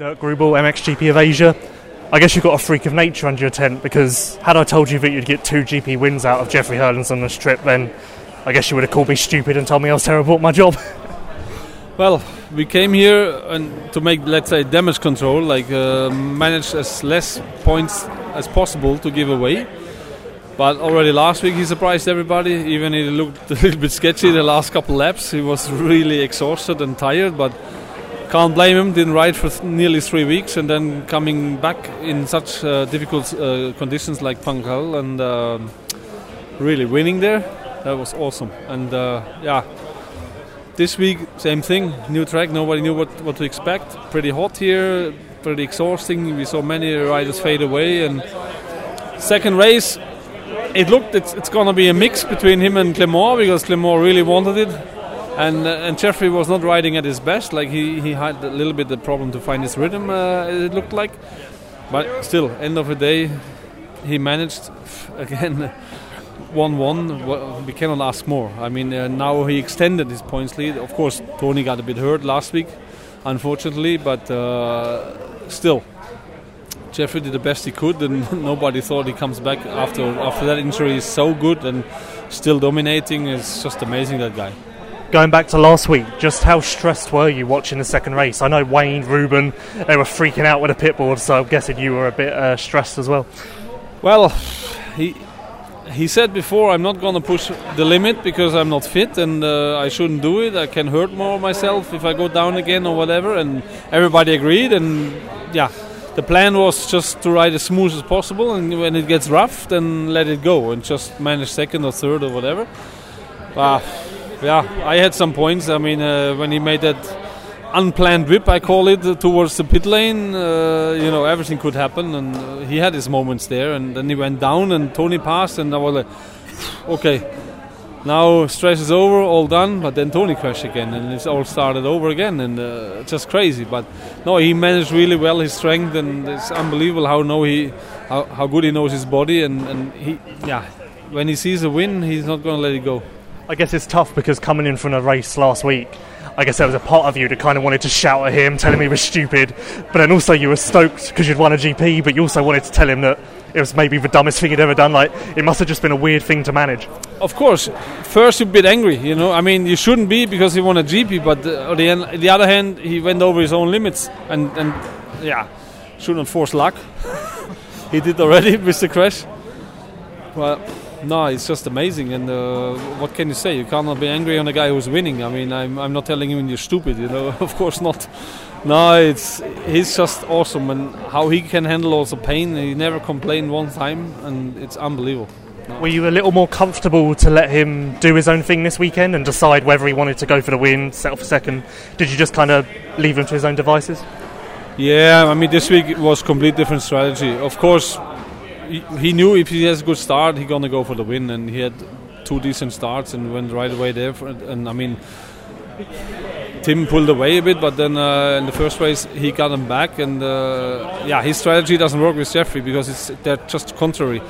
Dirk Gruebel, MXGP of Asia. I guess you've got a freak of nature under your tent because had I told you that you'd get two GP wins out of Jeffrey Herlings on this trip, then I guess you would have called me stupid and told me I was terrible at my job. Well, we came here and to make, let's say, damage control, like uh, manage as less points as possible to give away. But already last week he surprised everybody. Even he looked a little bit sketchy the last couple laps. He was really exhausted and tired, but can't blame him. Didn't ride for th- nearly three weeks, and then coming back in such uh, difficult uh, conditions like Pangkal and um really winning there. That was awesome. And uh, yeah, this week same thing. New track. Nobody knew what what to expect. Pretty hot here. Pretty exhausting. We saw many riders fade away. And second race, it looked it's, it's gonna be a mix between him and Clement because Clement really wanted it and uh, and Jeffrey was not riding at his best. Like he, he had a little bit the problem to find his rhythm. Uh, it looked like, but still, end of the day, he managed again. One one, we cannot ask more. I mean, uh, now he extended his points lead. Of course, Tony got a bit hurt last week, unfortunately, but uh, still, Jeffrey did the best he could, and nobody thought he comes back after after that injury. Is so good and still dominating. It's just amazing that guy. Going back to last week, just how stressed were you watching the second race? I know Wayne, Ruben, they were freaking out with the pit board, so I'm guessing you were a bit uh, stressed as well. Well, he he said before I'm not going to push the limit because I'm not fit and uh, I shouldn't do it. I can hurt more myself if I go down again or whatever. And everybody agreed. And yeah, the plan was just to ride as smooth as possible. And when it gets rough, then let it go and just manage second or third or whatever. Uh, yeah, I had some points. I mean, uh, when he made that unplanned whip, I call it, uh, towards the pit lane, uh, you know, everything could happen. And uh, he had his moments there. And then he went down, and Tony passed, and I was like, okay, now stress is over, all done. But then Tony crashed again, and it's all started over again, and uh, just crazy. But no, he managed really well his strength, and it's unbelievable how know he, how, how good he knows his body, and, and he, yeah, when he sees a win, he's not going to let it go. I guess it's tough because coming in from a race last week, I guess there was a part of you that kind of wanted to shout at him, telling him he was stupid, but then also you were stoked because you'd won a GP, but you also wanted to tell him that it was maybe the dumbest thing he'd ever done. Like, it must have just been a weird thing to manage. Of course, first you're a bit angry, you know. I mean, you shouldn't be because he won a GP, but uh, on the, en- the other hand, he went over his own limits, and, and yeah, shouldn't force luck. he did already with the crash. Well, no, it's just amazing, and uh, what can you say? You cannot be angry on a guy who's winning. I mean, I'm, I'm not telling him you're stupid, you know. of course not. No, it's he's just awesome, and how he can handle also pain. He never complained one time, and it's unbelievable. Were you a little more comfortable to let him do his own thing this weekend and decide whether he wanted to go for the win, settle for second? Did you just kind of leave him to his own devices? Yeah, I mean, this week it was complete different strategy. Of course, he, knew if he has a good start, he's gonna go for the win, and he had two decent starts and went right away there. For, and I mean, Tim pulled away a bit, but then uh, in the first race he got him back, and uh, yeah, his strategy doesn't work with Jeffrey because it's they're just contrary.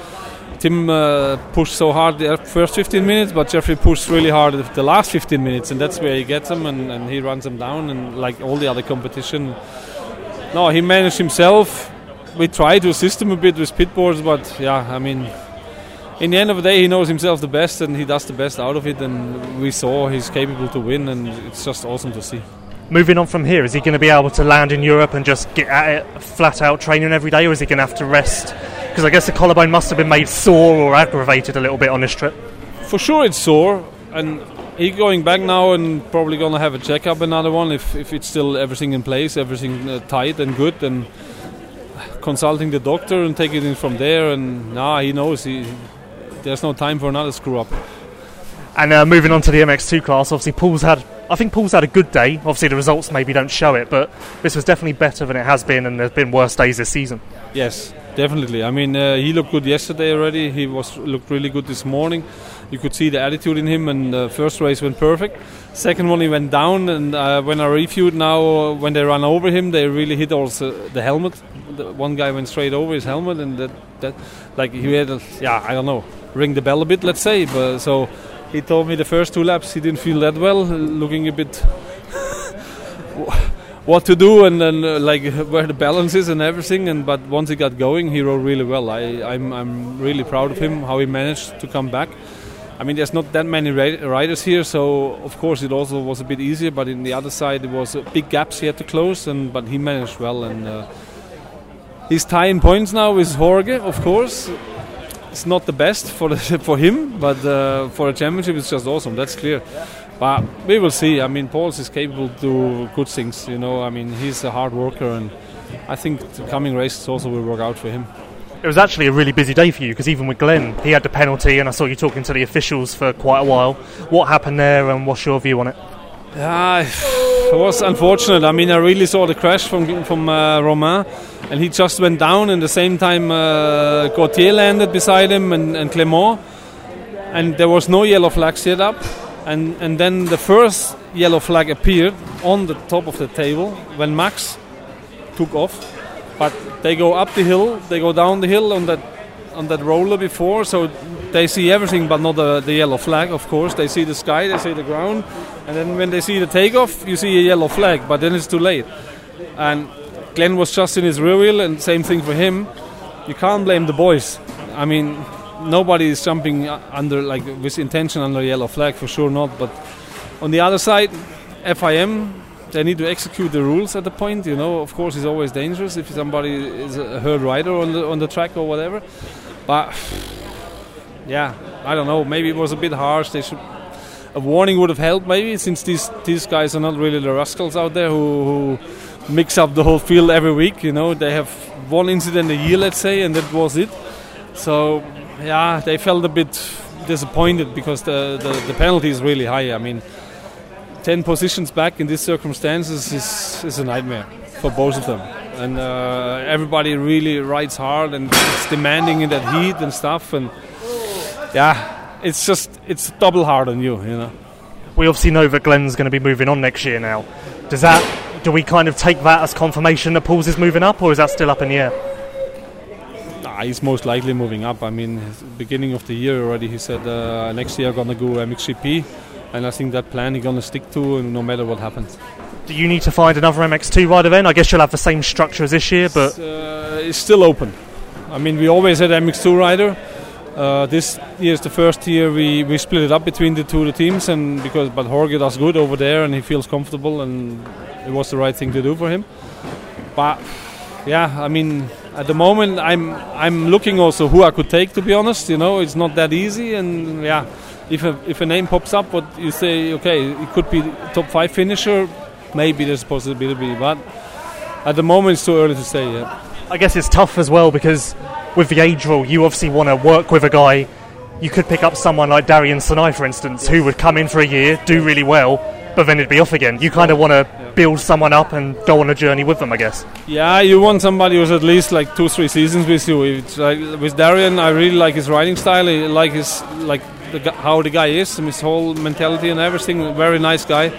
Tim uh, pushed so hard the first 15 minutes, but Jeffrey pushed really hard the last 15 minutes, and that's where he gets him and, and he runs him down, and like all the other competition. No, he managed himself. We tried to assist him a bit with pit boards, but yeah, I mean, in the end of the day, he knows himself the best and he does the best out of it. And we saw he's capable to win, and it's just awesome to see. Moving on from here, is he going to be able to land in Europe and just get at it flat out training every day, or is he going to have to rest? Because I guess the collarbone must have been made sore or aggravated a little bit on this trip. For sure, it's sore, and he's going back now and probably gonna have a checkup, another one, if, if it's still everything in place, everything uh, tight and good, and consulting the doctor and taking it from there. And nah, he knows he there's no time for another screw up. And uh, moving on to the MX2 class, obviously Pauls had, I think Pauls had a good day. Obviously the results maybe don't show it, but this was definitely better than it has been, and there's been worse days this season. Yes, definitely. I mean, uh, he looked good yesterday already. He was looked really good this morning. You could see the attitude in him, and the first race went perfect. Second one, he went down, and uh, when I reviewed now, when they ran over him, they really hit also the helmet. The one guy went straight over his helmet, and that, that like he had, a, yeah, I don't know, ring the bell a bit, let's say. But so he told me the first two laps he didn't feel that well, looking a bit what to do and then uh, like where the balance is and everything. And but once he got going, he rode really well. I, I'm I'm really proud of him how he managed to come back. I mean, there's not that many riders here, so of course it also was a bit easier. But in the other side, there was big gaps he had to close, and but he managed well. And uh, he's tying points now with Jorge, of course. It's not the best for the, for him, but uh, for a championship, it's just awesome. That's clear. But we will see. I mean, Pauls is capable to do good things. You know, I mean, he's a hard worker, and I think the coming races also will work out for him. It was actually a really busy day for you because even with Glenn, he had the penalty, and I saw you talking to the officials for quite a while. What happened there, and what's your view on it? Yeah, it was unfortunate. I mean, I really saw the crash from from uh, Romain, and he just went down, and the same time uh, landed beside him and, and Clement, and there was no yellow flag set up and and then the first yellow flag appeared on the top of the table when Max took off. But they go up the hill, they go down the hill on that on that roller before, so they see everything but not the, the yellow flag. Of course, they see the sky, they see the ground, and then when they see the takeoff, you see a yellow flag. But then it's too late. And Glenn was just in his rear wheel, and same thing for him. You can't blame the boys. I mean, nobody is jumping under like with intention under yellow flag for sure not. But on the other side, FIM they need to execute the rules at the point. You know, of course, it's always dangerous if somebody is a hurt rider on the on the track or whatever. But yeah, I don't know. Maybe it was a bit harsh. They should. A warning would have helped, maybe, since these these guys are not really the rascals out there who, who mix up the whole field every week. You know, they have one incident a year, let's say, and that was it. So yeah, they felt a bit disappointed because the, the, the penalty is really high. I mean, 10 positions back in these circumstances is, is a nightmare for both of them. And uh, everybody really rides hard and it's demanding in that heat and stuff. And yeah, it's just, it's double hard on you, you know. We obviously know that Glenn's going to be moving on next year now. Does that, do we kind of take that as confirmation that Pauls is moving up or is that still up in the air? he's most likely moving up. I mean, beginning of the year already, he said uh, next year I'm gonna go MXGP, and I think that plan he's gonna stick to, no matter what happens. Do you need to find another MX2 rider then? I guess you'll have the same structure as this year, but it's, uh, it's still open. I mean, we always had MX2 rider. Uh, this year is the first year we, we split it up between the two the teams, and because but Jorge does good over there, and he feels comfortable, and it was the right thing to do for him. But yeah, I mean, at the moment I'm I'm looking also who I could take. To be honest, you know, it's not that easy, and yeah, if a if a name pops up, what you say, okay, it could be top five finisher, maybe there's a possibility, but at the moment it's too early to say. Yeah. I guess it's tough as well because with the age rule, you obviously want to work with a guy. You could pick up someone like Darian Sanayei, for instance, who would come in for a year, do really well, but then it'd be off again. You kind of want to yeah. build someone up and go on a journey with them, I guess. Yeah, you want somebody who's at least like two, three seasons with you. Like, with Darian, I really like his riding style. I like his like the, how the guy is, and his whole mentality and everything. Very nice guy.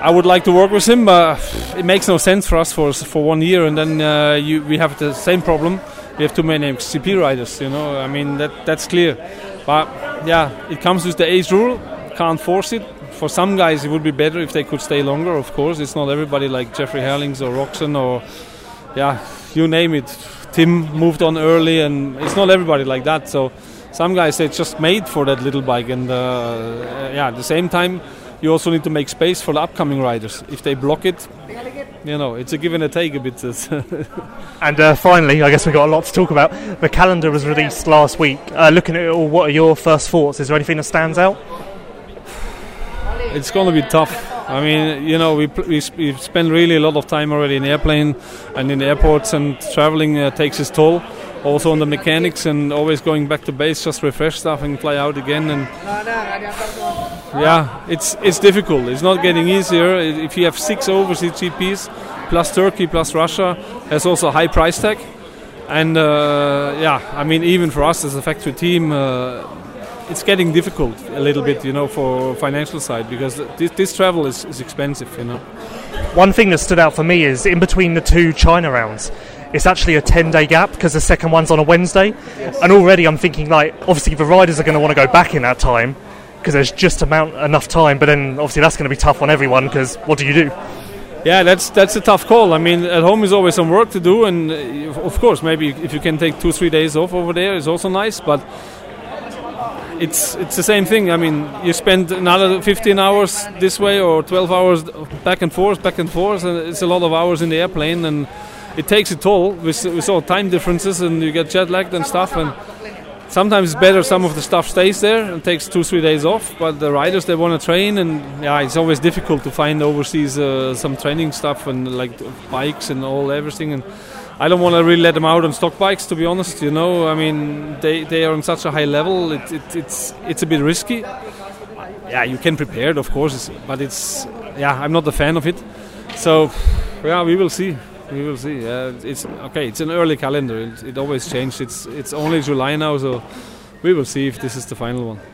I would like to work with him, but it makes no sense for us for for one year, and then uh, you, we have the same problem. We have too many XGP riders. You know, I mean that that's clear. But yeah, it comes with the age rule. Can't force it for some guys, it would be better if they could stay longer. Of course, it's not everybody like Jeffrey Herlings or Roczen or yeah, you name it. Tim moved on early, and it's not everybody like that. So some guys they're just made for that little bike, and uh, yeah, at the same time, you also need to make space for the upcoming riders. If they block it, you know, it's a give and a take a bit. and uh, finally, I guess we've got a lot to talk about. The calendar was released last week. Uh, looking at it all, what are your first thoughts? Is there anything that stands out? it's going to be tough. I mean, you know, we, we, we spend really a lot of time already in the airplane and in the airports, and traveling uh, takes its toll. Also on the mechanics and always going back to base, just refresh stuff and fly out again. And yeah, it's it's difficult. It's not getting easier. If you have six overseas GPs plus Turkey plus Russia, there's also a high price tag. And uh, yeah, I mean, even for us as a factory team. Uh, it's getting difficult a little bit, you know, for financial side because this, this travel is, is expensive, you know. One thing that stood out for me is in between the two China rounds, it's actually a 10 day gap because the second one's on a Wednesday. Yes. And already I'm thinking, like, obviously the riders are going to want to go back in that time because there's just amount enough time, but then obviously that's going to be tough on everyone because what do you do? yeah, that's that's a tough call. I mean, at home is always some work to do, and uh, of course, maybe if you can take two three days off over there, is also nice. But it's it's the same thing. I mean, you spend another 15 hours this way or 12 hours back and forth, back and forth, and it's a lot of hours in the airplane, and it takes a toll with, with all time differences, and you get jet lagged and stuff. And sometimes it's better some of the stuff stays there and takes two three days off. But the riders they want to train, and yeah, it's always difficult to find overseas uh, some training stuff and like bikes and all everything and I don't want to really let them out on stock bikes, to be honest. You know, I mean, they, they are on such a high level. It, it, it's it's a bit risky. Yeah, you can prepare it, of course, but it's yeah, I'm not a fan of it. So yeah, we will see. We will see. Uh, it's okay. It's an early calendar. It, it always changes. It's it's only July now, so we will see if this is the final one.